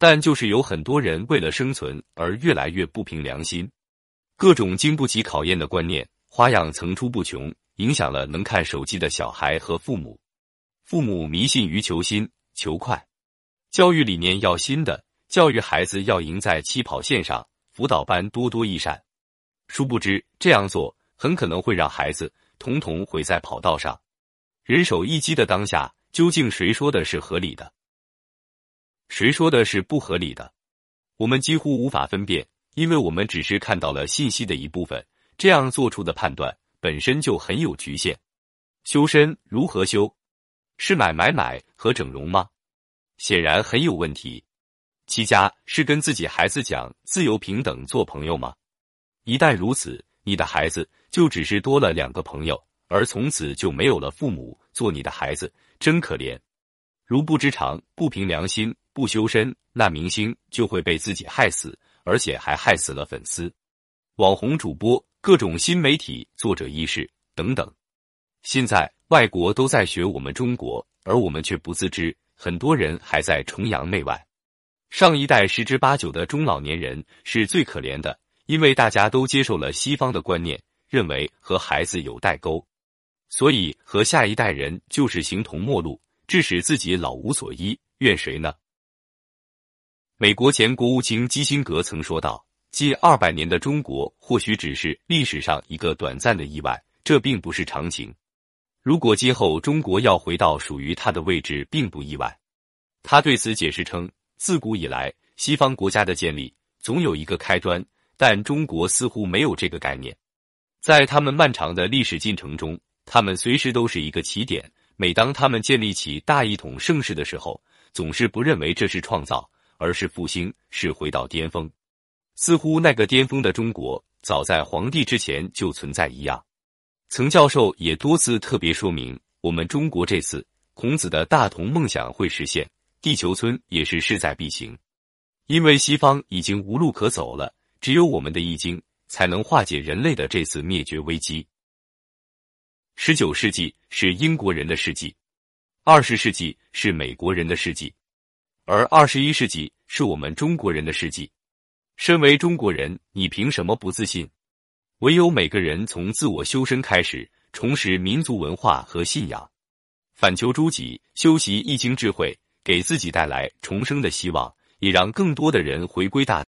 但就是有很多人为了生存而越来越不凭良心，各种经不起考验的观念花样层出不穷，影响了能看手机的小孩和父母。父母迷信于求新求快，教育理念要新的，教育孩子要赢在起跑线上，辅导班多多益善。殊不知这样做很可能会让孩子统统毁在跑道上。人手一机的当下，究竟谁说的是合理的，谁说的是不合理的？我们几乎无法分辨，因为我们只是看到了信息的一部分，这样做出的判断本身就很有局限。修身如何修？是买买买和整容吗？显然很有问题。齐家是跟自己孩子讲自由平等做朋友吗？一旦如此，你的孩子就只是多了两个朋友，而从此就没有了父母做你的孩子，真可怜。如不知常、不凭良心、不修身，那明星就会被自己害死，而且还害死了粉丝、网红、主播、各种新媒体作者、医师等等。现在。外国都在学我们中国，而我们却不自知。很多人还在崇洋媚外。上一代十之八九的中老年人是最可怜的，因为大家都接受了西方的观念，认为和孩子有代沟，所以和下一代人就是形同陌路，致使自己老无所依。怨谁呢？美国前国务卿基辛格曾说道：“近二百年的中国，或许只是历史上一个短暂的意外，这并不是常情。”如果今后中国要回到属于它的位置，并不意外。他对此解释称：自古以来，西方国家的建立总有一个开端，但中国似乎没有这个概念。在他们漫长的历史进程中，他们随时都是一个起点。每当他们建立起大一统盛世的时候，总是不认为这是创造，而是复兴，是回到巅峰。似乎那个巅峰的中国，早在皇帝之前就存在一样。曾教授也多次特别说明，我们中国这次孔子的大同梦想会实现，地球村也是势在必行。因为西方已经无路可走了，只有我们的易经才能化解人类的这次灭绝危机。十九世纪是英国人的世纪，二十世纪是美国人的世纪，而二十一世纪是我们中国人的世纪。身为中国人，你凭什么不自信？唯有每个人从自我修身开始，重拾民族文化和信仰，反求诸己，修习易经智慧，给自己带来重生的希望，也让更多的人回归大。